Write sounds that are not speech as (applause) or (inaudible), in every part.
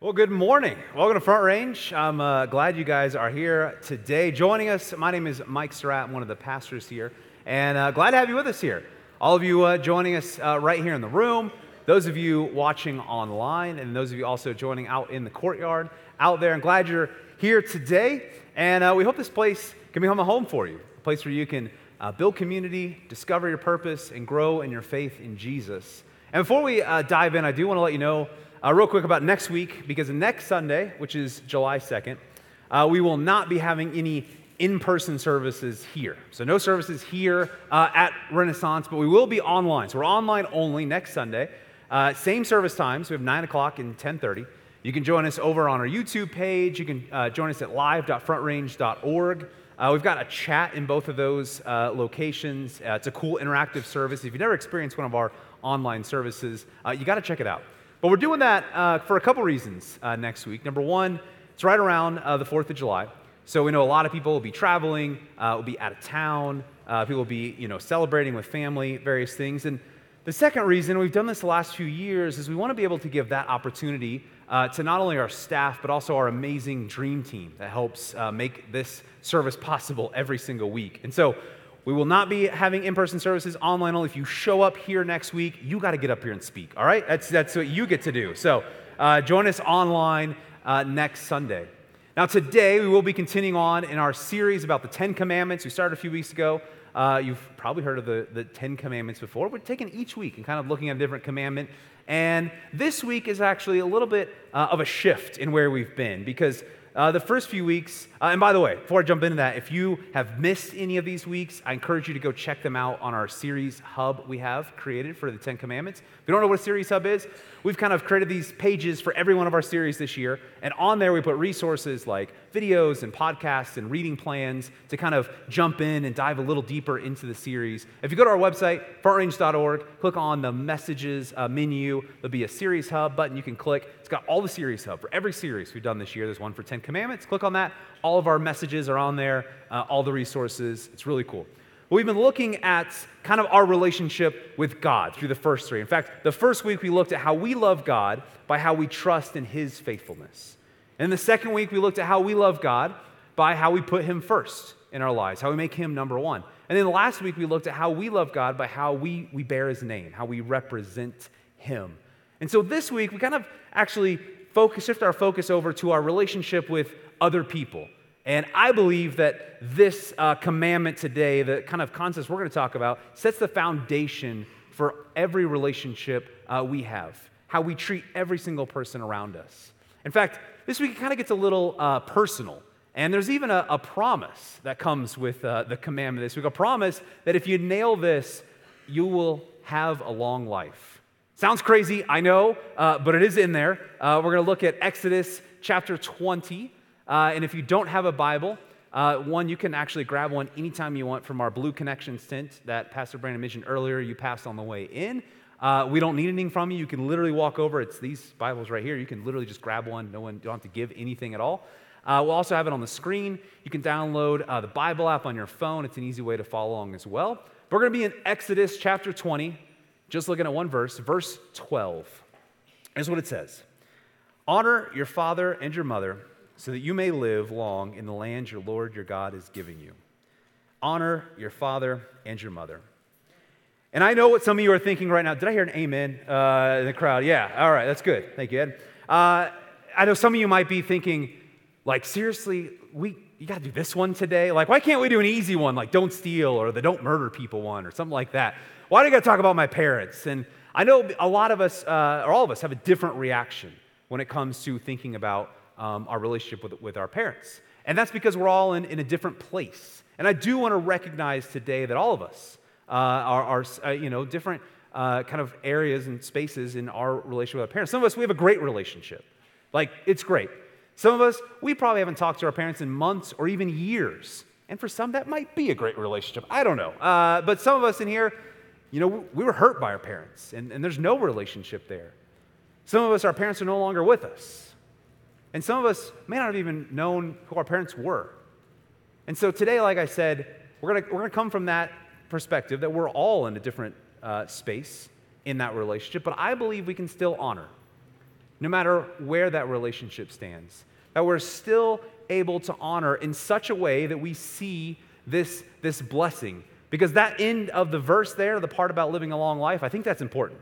Well, good morning. Welcome to Front Range. I'm uh, glad you guys are here today. Joining us, my name is Mike Surratt, I'm one of the pastors here, and uh, glad to have you with us here. All of you uh, joining us uh, right here in the room, those of you watching online, and those of you also joining out in the courtyard out there. I'm glad you're here today, and uh, we hope this place can become a home for you, a place where you can uh, build community, discover your purpose, and grow in your faith in Jesus. And before we dive in, I do want to let you know. Uh, real quick about next week, because next Sunday, which is July 2nd, uh, we will not be having any in person services here. So, no services here uh, at Renaissance, but we will be online. So, we're online only next Sunday. Uh, same service times. We have 9 o'clock and 10.30. You can join us over on our YouTube page. You can uh, join us at live.frontrange.org. Uh, we've got a chat in both of those uh, locations. Uh, it's a cool interactive service. If you've never experienced one of our online services, uh, you got to check it out. But we're doing that uh, for a couple reasons uh, next week. Number one, it's right around uh, the 4th of July. So we know a lot of people will be traveling, uh, will be out of town, uh, people will be you know, celebrating with family, various things. And the second reason, we've done this the last few years, is we want to be able to give that opportunity uh, to not only our staff, but also our amazing dream team that helps make this service possible every single week. And so we will not be having in person services online only. If you show up here next week, you got to get up here and speak, all right? That's, that's what you get to do. So uh, join us online uh, next Sunday. Now, today we will be continuing on in our series about the Ten Commandments. We started a few weeks ago. Uh, you've probably heard of the, the Ten Commandments before. We're taking each week and kind of looking at a different commandment. And this week is actually a little bit uh, of a shift in where we've been because uh, the first few weeks, uh, and by the way, before I jump into that, if you have missed any of these weeks, I encourage you to go check them out on our series hub we have created for the Ten Commandments. If you don't know what a series hub is, we've kind of created these pages for every one of our series this year. And on there, we put resources like videos and podcasts and reading plans to kind of jump in and dive a little deeper into the series. If you go to our website, frontrange.org, click on the messages uh, menu, there'll be a series hub button you can click. It's got all the series hub for every series we've done this year. There's one for Ten Commandments. Click on that. All of our messages are on there, uh, all the resources. It's really cool. We've been looking at kind of our relationship with God through the first three. In fact, the first week we looked at how we love God by how we trust in His faithfulness. And the second week we looked at how we love God by how we put Him first in our lives, how we make Him number one. And then the last week we looked at how we love God by how we, we bear His name, how we represent Him. And so this week we kind of actually focus, shift our focus over to our relationship with other people. And I believe that this uh, commandment today, the kind of concepts we're going to talk about, sets the foundation for every relationship uh, we have, how we treat every single person around us. In fact, this week it kind of gets a little uh, personal. And there's even a, a promise that comes with uh, the commandment this week a promise that if you nail this, you will have a long life. Sounds crazy, I know, uh, but it is in there. Uh, we're going to look at Exodus chapter 20. Uh, and if you don't have a Bible, uh, one, you can actually grab one anytime you want from our Blue Connection tent that Pastor Brandon mentioned earlier. You passed on the way in. Uh, we don't need anything from you. You can literally walk over. It's these Bibles right here. You can literally just grab one. No one, you don't have to give anything at all. Uh, we'll also have it on the screen. You can download uh, the Bible app on your phone. It's an easy way to follow along as well. We're going to be in Exodus chapter 20, just looking at one verse, verse 12. Here's what it says Honor your father and your mother so that you may live long in the land your Lord your God is giving you. Honor your father and your mother. And I know what some of you are thinking right now. Did I hear an amen uh, in the crowd? Yeah, all right, that's good. Thank you, Ed. Uh, I know some of you might be thinking, like, seriously, we, you got to do this one today? Like, why can't we do an easy one, like don't steal or the don't murder people one or something like that? Why do you got to talk about my parents? And I know a lot of us, uh, or all of us, have a different reaction when it comes to thinking about um, our relationship with, with our parents. And that's because we're all in, in a different place. And I do want to recognize today that all of us uh, are, are uh, you know, different uh, kind of areas and spaces in our relationship with our parents. Some of us, we have a great relationship. Like, it's great. Some of us, we probably haven't talked to our parents in months or even years. And for some, that might be a great relationship. I don't know. Uh, but some of us in here, you know, we were hurt by our parents, and, and there's no relationship there. Some of us, our parents are no longer with us. And some of us may not have even known who our parents were. And so today, like I said, we're going we're gonna come from that perspective that we're all in a different uh, space in that relationship, but I believe we can still honor. no matter where that relationship stands. That we're still able to honor in such a way that we see this, this blessing. Because that end of the verse there, the part about living a long life, I think that's important,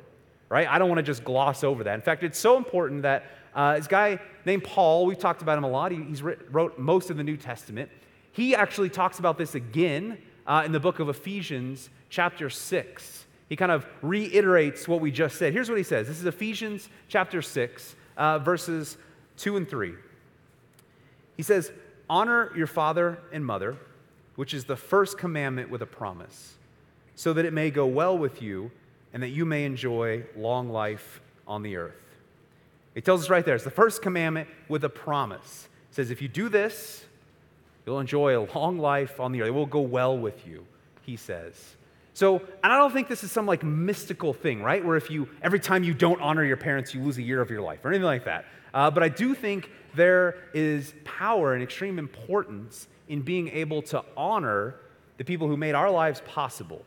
right? I don't want to just gloss over that. In fact, it's so important that uh, this guy named Paul, we've talked about him a lot, he, he's writ, wrote most of the New Testament. He actually talks about this again uh, in the book of Ephesians, chapter 6 he kind of reiterates what we just said. Here's what he says this is Ephesians chapter 6, uh, verses 2 and 3. He says, Honor your father and mother, which is the first commandment with a promise, so that it may go well with you and that you may enjoy long life on the earth. It tells us right there, it's the first commandment with a promise. It says, If you do this, you'll enjoy a long life on the earth. It will go well with you, he says. So, and I don't think this is some like mystical thing, right? Where if you, every time you don't honor your parents, you lose a year of your life or anything like that. Uh, but I do think there is power and extreme importance in being able to honor the people who made our lives possible.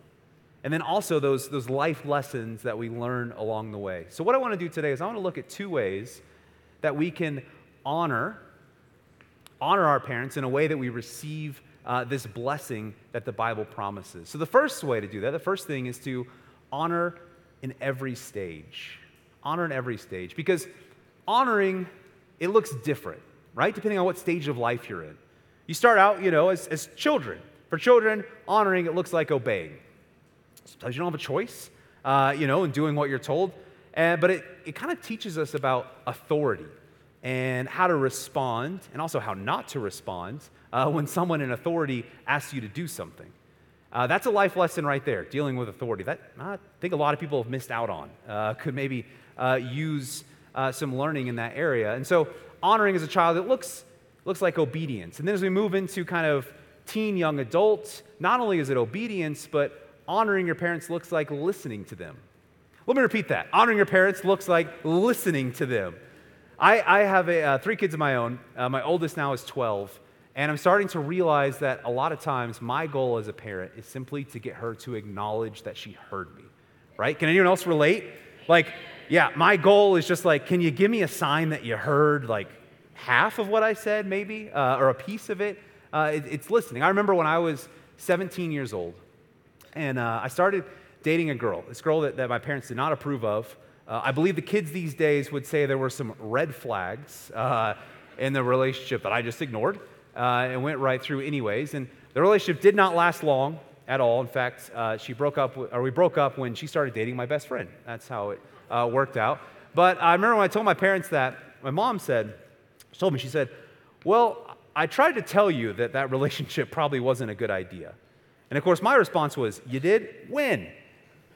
And then also those, those life lessons that we learn along the way. So, what I want to do today is I want to look at two ways that we can honor, honor our parents in a way that we receive uh, this blessing that the Bible promises. So, the first way to do that, the first thing is to honor in every stage. Honor in every stage. Because honoring, it looks different, right? Depending on what stage of life you're in. You start out, you know, as, as children. For children, honoring, it looks like obeying. Sometimes you don't have a choice, uh, you know, in doing what you're told. But it, it kind of teaches us about authority and how to respond, and also how not to respond uh, when someone in authority asks you to do something. Uh, that's a life lesson right there, dealing with authority. That I think a lot of people have missed out on. Uh, could maybe uh, use uh, some learning in that area. And so, honoring as a child, it looks, looks like obedience. And then as we move into kind of teen, young adults, not only is it obedience, but honoring your parents looks like listening to them. Let me repeat that. Honoring your parents looks like listening to them. I, I have a, uh, three kids of my own. Uh, my oldest now is 12. And I'm starting to realize that a lot of times my goal as a parent is simply to get her to acknowledge that she heard me, right? Can anyone else relate? Like, yeah, my goal is just like, can you give me a sign that you heard like half of what I said, maybe, uh, or a piece of it? Uh, it? It's listening. I remember when I was 17 years old, and uh, I started dating a girl, this girl that, that my parents did not approve of. Uh, I believe the kids these days would say there were some red flags uh, in the relationship that I just ignored uh, and went right through anyways. And the relationship did not last long at all. In fact, uh, she broke up, or we broke up when she started dating my best friend. That's how it uh, worked out. But I remember when I told my parents that, my mom said, she told me, she said, Well, I tried to tell you that that relationship probably wasn't a good idea. And of course, my response was, You did? When?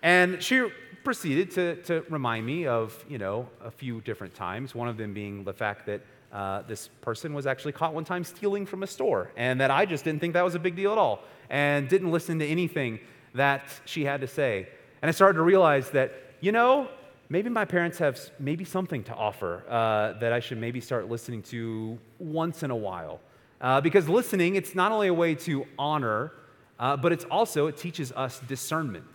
And she proceeded to, to remind me of, you know, a few different times, one of them being the fact that uh, this person was actually caught one time stealing from a store, and that I just didn't think that was a big deal at all, and didn't listen to anything that she had to say. And I started to realize that, you know, maybe my parents have maybe something to offer uh, that I should maybe start listening to once in a while. Uh, because listening, it's not only a way to honor, uh, but it's also, it teaches us discernment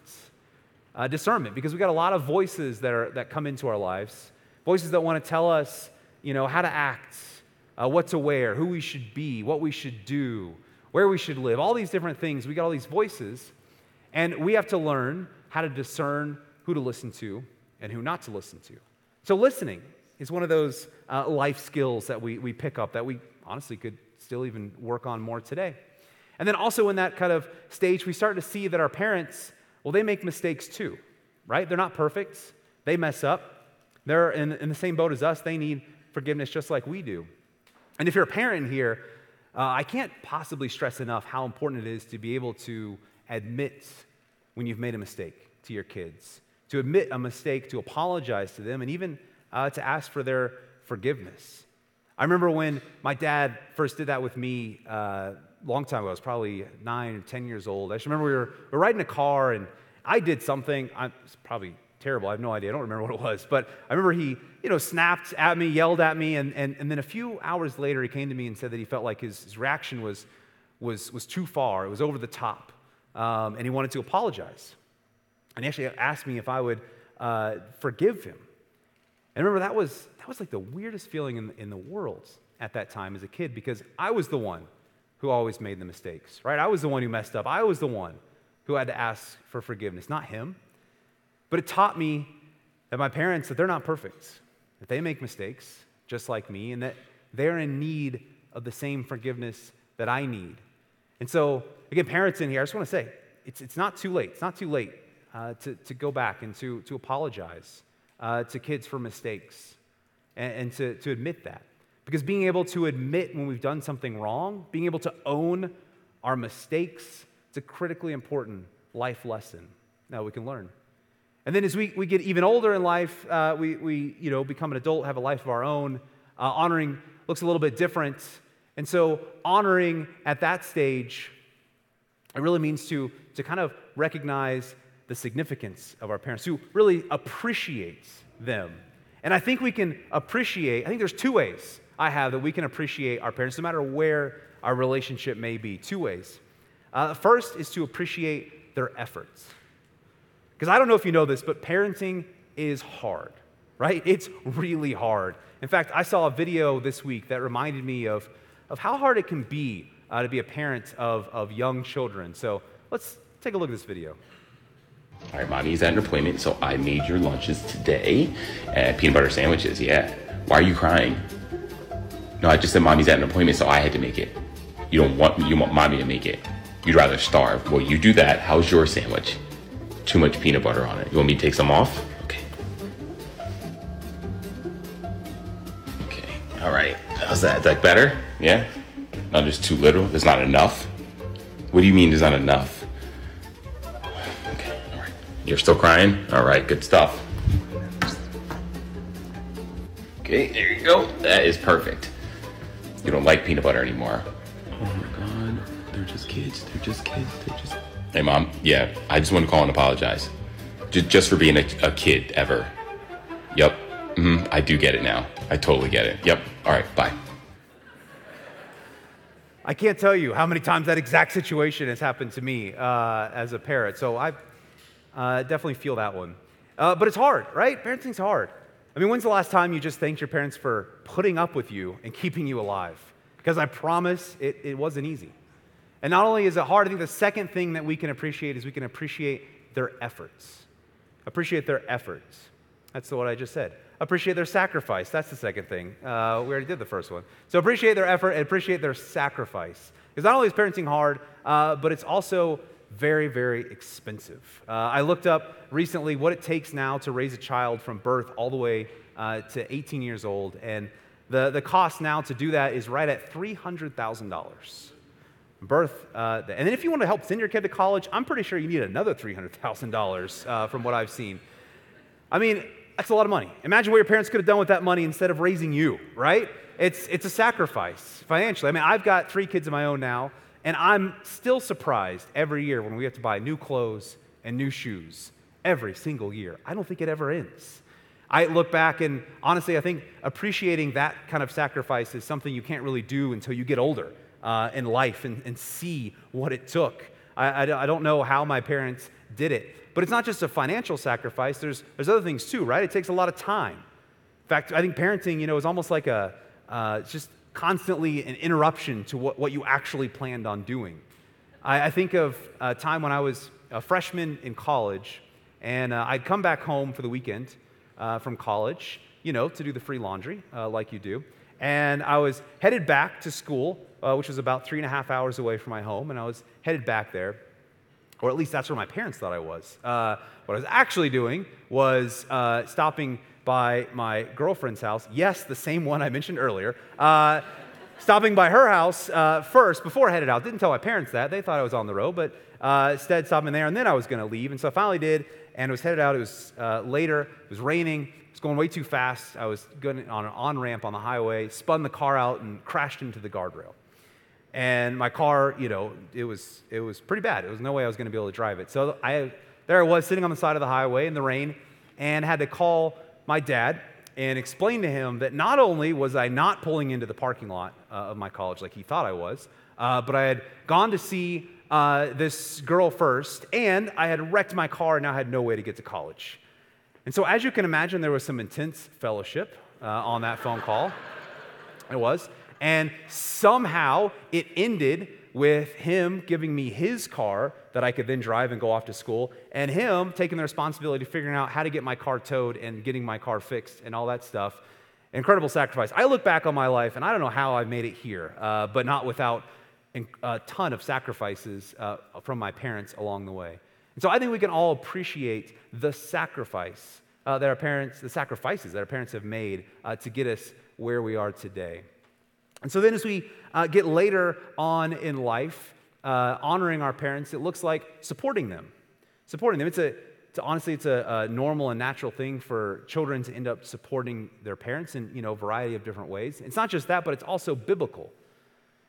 uh, discernment because we got a lot of voices that, are, that come into our lives, voices that want to tell us, you know, how to act, uh, what to wear, who we should be, what we should do, where we should live, all these different things. We got all these voices, and we have to learn how to discern who to listen to and who not to listen to. So, listening is one of those uh, life skills that we, we pick up that we honestly could still even work on more today. And then also in that kind of stage, we start to see that our parents well, they make mistakes too, right? They're not perfect, they mess up. They're in, in the same boat as us, they need forgiveness just like we do. And if you're a parent here, uh, I can't possibly stress enough how important it is to be able to admit when you've made a mistake to your kids, to admit a mistake, to apologize to them, and even uh, to ask for their forgiveness. I remember when my dad first did that with me uh, long time ago. I was probably nine or 10 years old. I just remember we were, we were riding a car and I did something. I'm, probably terrible. I have no idea. I don't remember (laughs) what it was. But I remember he, you know, snapped at me, yelled at me. And, and, and then a few hours later, he came to me and said that he felt like his, his reaction was, was, was too far. It was over the top. Um, and he wanted to apologize. And he actually asked me if I would uh, forgive him. And remember, that was, that was like the weirdest feeling in, in the world at that time as a kid because I was the one who always made the mistakes, right? I was the one who messed up. I was the one who had to ask for forgiveness, not him. But it taught me that my parents, that they're not perfect, that they make mistakes just like me, and that they're in need of the same forgiveness that I need. And so, again, parents in here, I just want to say it's, it's not too late. It's not too late uh, to, to go back and to, to apologize uh, to kids for mistakes and, and to, to admit that. Because being able to admit when we've done something wrong, being able to own our mistakes, it's a critically important life lesson that we can learn. And then as we, we get even older in life, uh, we, we you know, become an adult, have a life of our own. Uh, honoring looks a little bit different. And so, honoring at that stage, it really means to, to kind of recognize the significance of our parents, who really appreciate them. And I think we can appreciate, I think there's two ways I have that we can appreciate our parents, no matter where our relationship may be. Two ways. Uh, first is to appreciate their efforts. Because I don't know if you know this, but parenting is hard, right? It's really hard. In fact, I saw a video this week that reminded me of, of how hard it can be uh, to be a parent of, of young children. So let's take a look at this video. All right, mommy's at an appointment, so I made your lunches today. Uh, peanut butter sandwiches, yeah. Why are you crying? No, I just said mommy's at an appointment, so I had to make it. You don't want you want mommy to make it. You'd rather starve. Well, you do that. How's your sandwich? Too much peanut butter on it. You want me to take some off? Okay. Okay. All right. How's that? Is that better? Yeah. Not just too little. There's not enough. What do you mean there's not enough? Okay. All right. You're still crying. All right. Good stuff. Okay. There you go. That is perfect. You don't like peanut butter anymore. Oh my god, they're just kids. They're just kids. They're just. Hey, mom. Yeah, I just want to call and apologize. Just, just for being a, a kid ever. Yep. hmm I do get it now. I totally get it. Yep. All right. Bye. I can't tell you how many times that exact situation has happened to me uh, as a parent. So I uh, definitely feel that one. Uh, but it's hard, right? Parenting's hard. I mean, when's the last time you just thanked your parents for putting up with you and keeping you alive? Because I promise it, it wasn't easy. And not only is it hard, I think the second thing that we can appreciate is we can appreciate their efforts. Appreciate their efforts. That's what I just said. Appreciate their sacrifice. That's the second thing. Uh, we already did the first one. So appreciate their effort and appreciate their sacrifice. Because not only is parenting hard, uh, but it's also very, very expensive. Uh, I looked up recently what it takes now to raise a child from birth all the way uh, to 18 years old. And the, the cost now to do that is right at $300,000. Birth, uh, and then if you want to help send your kid to college, I'm pretty sure you need another $300,000 uh, from what I've seen. I mean, that's a lot of money. Imagine what your parents could have done with that money instead of raising you, right? It's, it's a sacrifice financially. I mean, I've got three kids of my own now, and I'm still surprised every year when we have to buy new clothes and new shoes every single year. I don't think it ever ends. I look back and honestly, I think appreciating that kind of sacrifice is something you can't really do until you get older uh, in life and, and, see what it took. I, I, I, don't know how my parents did it, but it's not just a financial sacrifice, there's, there's other things too, right? It takes a lot of time. In fact, I think parenting, you know, is almost like a, uh, just constantly an interruption to what, what you actually planned on doing. I, I think of a time when I was a freshman in college, and uh, I'd come back home for the weekend uh, from college, you know, to do the free laundry uh, like you do. And I was headed back to school, uh, which was about three and a half hours away from my home, and I was headed back there. Or at least that's where my parents thought I was. Uh, what I was actually doing was uh, stopping by my girlfriend's house. Yes, the same one I mentioned earlier stopping by her house uh, first before I headed out. Didn't tell my parents that. They thought I was on the road, but uh, instead stopping there, and then I was going to leave. And so I finally did, and was headed out. It was uh, later. It was raining. It was going way too fast. I was going on an on ramp on the highway, spun the car out, and crashed into the guardrail. And my car, you know, it was it was pretty bad. There was no way I was going to be able to drive it. So I there I was sitting on the side of the highway in the rain, and had to call my dad and explained to him that not only was I not pulling into the parking lot uh, of my college like he thought I was, uh, but I had gone to see uh, this girl first, and I had wrecked my car and now had no way to get to college. And so, as you can imagine, there was some intense fellowship uh, on that phone call. (laughs) It was. And somehow it ended with him giving me his car that I could then drive and go off to school, and him taking the responsibility of figuring out how to get my car towed and getting my car fixed and all that stuff. Incredible sacrifice. I look back on my life, and I don't know how I made it here, uh, but not without a ton of sacrifices uh, from my parents along the way. And so I think we can all appreciate the sacrifice uh, that our parents, the sacrifices that our parents have made uh, to get us where we are today. And so then, as we uh, get later on in life, uh, honoring our parents, it looks like supporting them. Supporting them. It's a, it's, honestly, it's a, a, normal and natural thing for children to end up supporting their parents in you know a variety of different ways. It's not just that, but it's also biblical.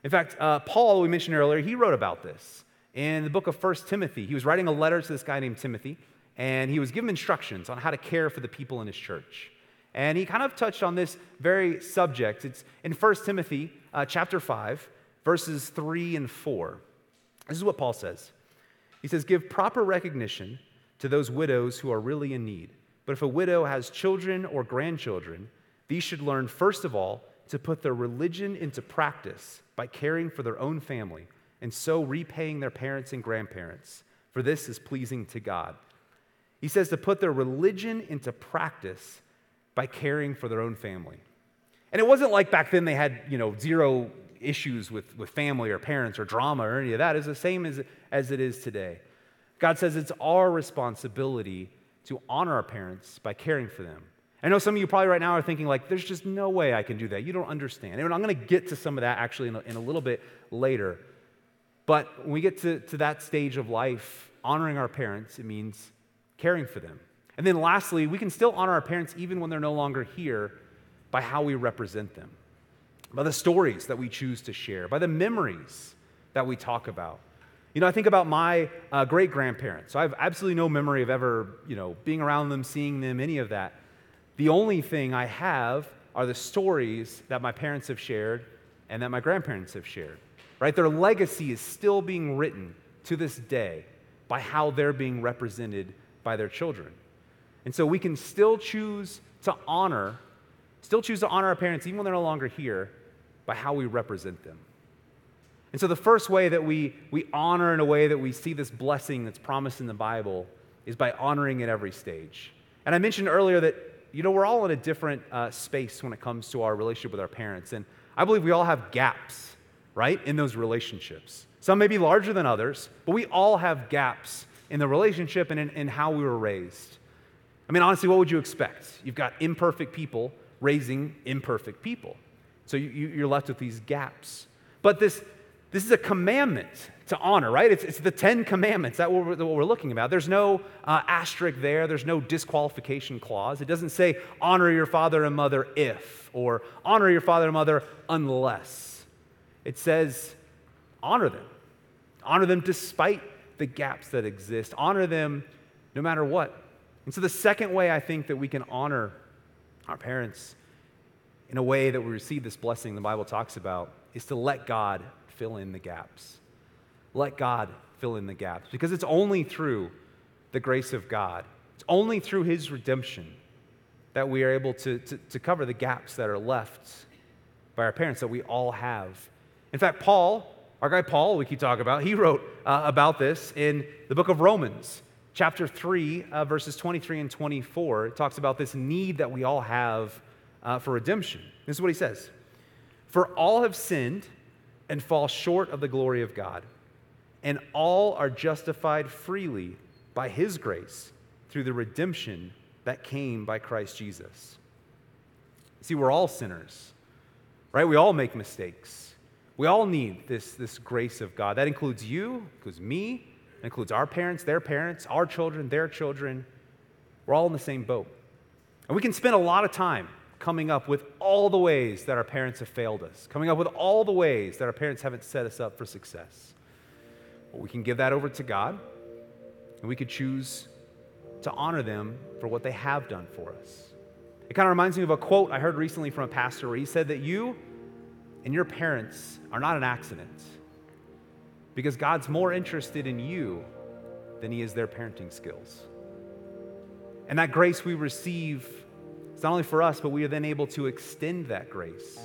In fact, uh, Paul, we mentioned earlier, he wrote about this in the book of 1 Timothy. He was writing a letter to this guy named Timothy, and he was given instructions on how to care for the people in his church. And he kind of touched on this very subject. It's in 1 Timothy uh, chapter 5, verses 3 and 4. This is what Paul says. He says, Give proper recognition to those widows who are really in need. But if a widow has children or grandchildren, these should learn, first of all, to put their religion into practice by caring for their own family and so repaying their parents and grandparents, for this is pleasing to God. He says to put their religion into practice by caring for their own family. And it wasn't like back then they had, you know, zero issues with, with family or parents or drama or any of that is the same as, as it is today. God says it's our responsibility to honor our parents by caring for them. I know some of you probably right now are thinking, like, there's just no way I can do that. You don't understand. And I'm going to get to some of that actually in a, in a little bit later. But when we get to, to that stage of life, honoring our parents, it means caring for them. And then lastly, we can still honor our parents even when they're no longer here by how we represent them, by the stories that we choose to share, by the memories that we talk about. You know, I think about my uh, great grandparents. So I have absolutely no memory of ever, you know, being around them, seeing them, any of that. The only thing I have are the stories that my parents have shared and that my grandparents have shared. Right? Their legacy is still being written to this day by how they're being represented by their children. And so we can still choose to honor, still choose to honor our parents even when they're no longer here by how we represent them. And so the first way that we, we honor in a way that we see this blessing that's promised in the Bible is by honoring at every stage. And I mentioned earlier that, you know, we're all in a different uh, space when it comes to our relationship with our parents. And I believe we all have gaps, right, in those relationships. Some may be larger than others, but we all have gaps in the relationship and in, in how we were raised. I mean, honestly, what would you expect? You've got imperfect people raising imperfect people. So you, are left with these gaps. But this, this is a commandment to honor, right? It's, it's the Ten Commandments. That's what we're, what we're looking about. There's no uh, asterisk there, there's no disqualification clause. It doesn't say honor your father and mother if, or honor your father and mother unless. It says honor them. Honor them despite the gaps that exist. Honor them no matter what. And so, the second way I think that we can honor our parents in a way that we receive this blessing the Bible talks about is to let God fill in the gaps. Let God fill in the gaps because it's only through the grace of God, it's only through His redemption that we are able to, to, to cover the gaps that are left by our parents that we all have. In fact, Paul, our guy Paul, we keep talking about, he wrote uh, about this in the book of Romans chapter 3, uh, verses 23 and 24, it talks about this need that we all have uh, for redemption. This is what he says For all have sinned and fall short of the glory of God, and all are justified freely by his grace through the redemption that came by Christ Jesus. See, we're all sinners, right? We all make mistakes. We all need this, this grace of God. That includes you, includes me, includes our parents, their parents, our children, their children. We're all in the same boat. And we can spend a lot of time coming up with all the ways that our parents have failed us, coming up with all the ways that our parents haven't set us up for success. Well, we can give that over to God, and we could choose to honor them for what they have done for us. It kind of reminds me of a quote I heard recently from a pastor where he said that you and your parents are not an accident because God's more interested in you than he is their parenting skills. And that grace we receive is not only for us, but we are then able to extend that grace,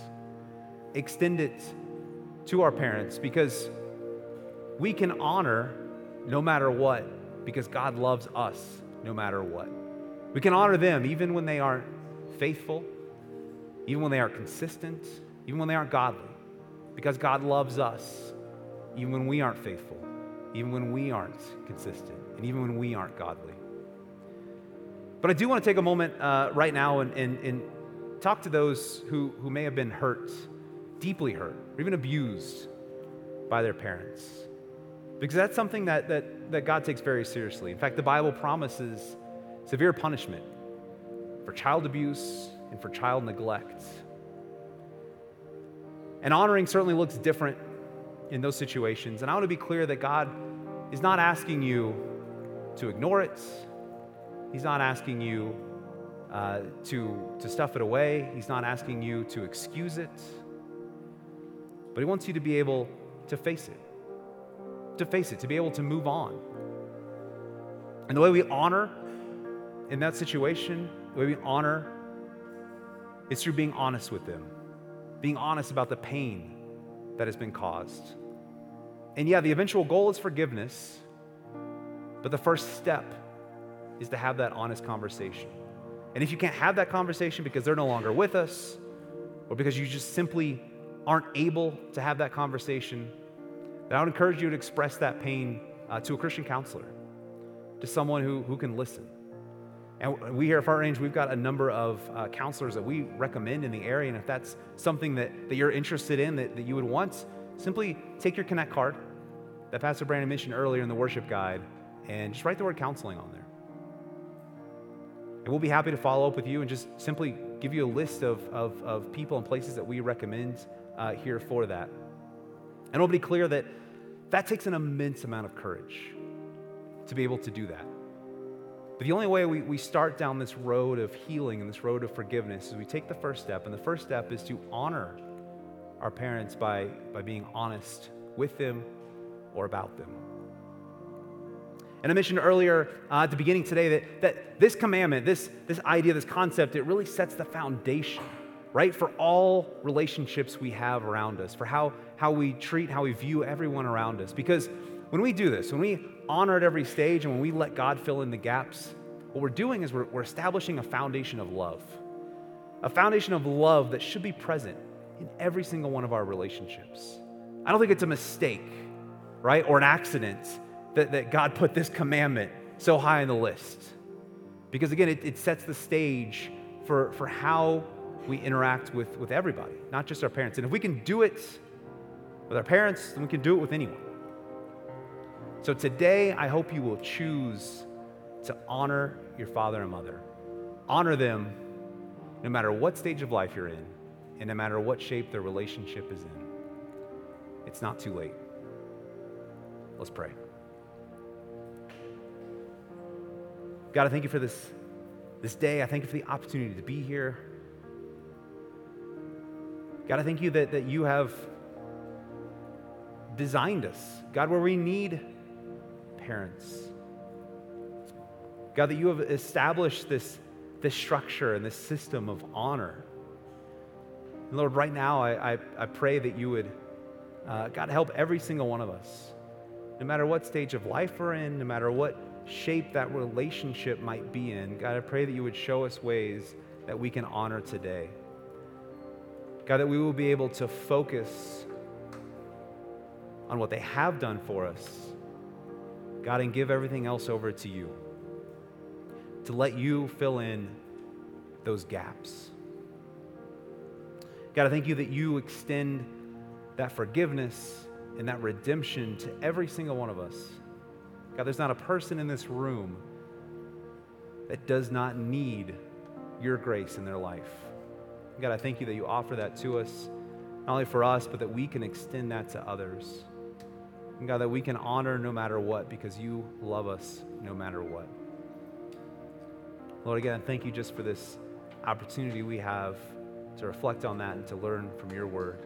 extend it to our parents because we can honor no matter what because God loves us no matter what. We can honor them even when they aren't faithful, even when they aren't consistent, even when they aren't godly, because God loves us even when we aren't faithful, even when we aren't consistent, and even when we aren't godly. But I do want to take a moment uh, right now and, and, and talk to those who, who may have been hurt, deeply hurt, or even abused by their parents. Because that's something that, that, that God takes very seriously. In fact, the Bible promises severe punishment for child abuse and for child neglect. And honoring certainly looks different in those situations. And I want to be clear that God is not asking you to ignore it, He's not asking you uh, to, to stuff it away, He's not asking you to excuse it. But He wants you to be able to face it, to face it, to be able to move on. And the way we honor in that situation, the way we honor is through being honest with them, being honest about the pain that has been caused. And yeah, the eventual goal is forgiveness, but the first step is to have that honest conversation. And if you can't have that conversation because they're no longer with us, or because you just simply aren't able to have that conversation, then I would encourage you to express that pain uh, to a Christian counselor, to someone who, who can listen. And we here at Front Range, we've got a number of uh, counselors that we recommend in the area. And if that's something that, that you're interested in, that, that you would want, simply take your Connect card that Pastor Brandon mentioned earlier in the worship guide and just write the word counseling on there. And we'll be happy to follow up with you and just simply give you a list of, of, of people and places that we recommend uh, here for that. And it'll be clear that that takes an immense amount of courage to be able to do that. But the only way we, we start down this road of healing and this road of forgiveness is we take the first step. And the first step is to honor our parents by, by being honest with them or about them. And I mentioned earlier uh, at the beginning today that, that this commandment, this, this idea, this concept, it really sets the foundation, right, for all relationships we have around us, for how, how we treat, how we view everyone around us. Because when we do this, when we honor at every stage and when we let God fill in the gaps, what we're doing is we're, we're establishing a foundation of love. A foundation of love that should be present in every single one of our relationships. I don't think it's a mistake, right, or an accident that, that God put this commandment so high on the list. Because again, it, it sets the stage for, for how we interact with, with everybody, not just our parents. And if we can do it with our parents, then we can do it with anyone. So today, I hope you will choose to honor your father and mother. Honor them no matter what stage of life you're in and no matter what shape their relationship is in. It's not too late. Let's pray. God, I thank you for this, this day. I thank you for the opportunity to be here. God, I thank you that, that you have designed us, God, where we need parents. God, that you have established this, this structure and this system of honor. And Lord, right now, I, I, I pray that you would, uh, God, help every single one of us, no matter what stage of life we're in, no matter what shape that relationship might be in. God, I pray that you would show us ways that we can honor today. God, that we will be able to focus on what they have done for us God, and give everything else over to you to let you fill in those gaps. God, I thank you that you extend that forgiveness and that redemption to every single one of us. God, there's not a person in this room that does not need your grace in their life. God, I thank you that you offer that to us, not only for us, but that we can extend that to others. And God, that we can honor no matter what because you love us no matter what. Lord, again, thank you just for this opportunity we have to reflect on that and to learn from your word.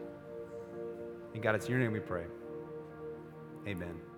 And God, it's your name we pray. Amen.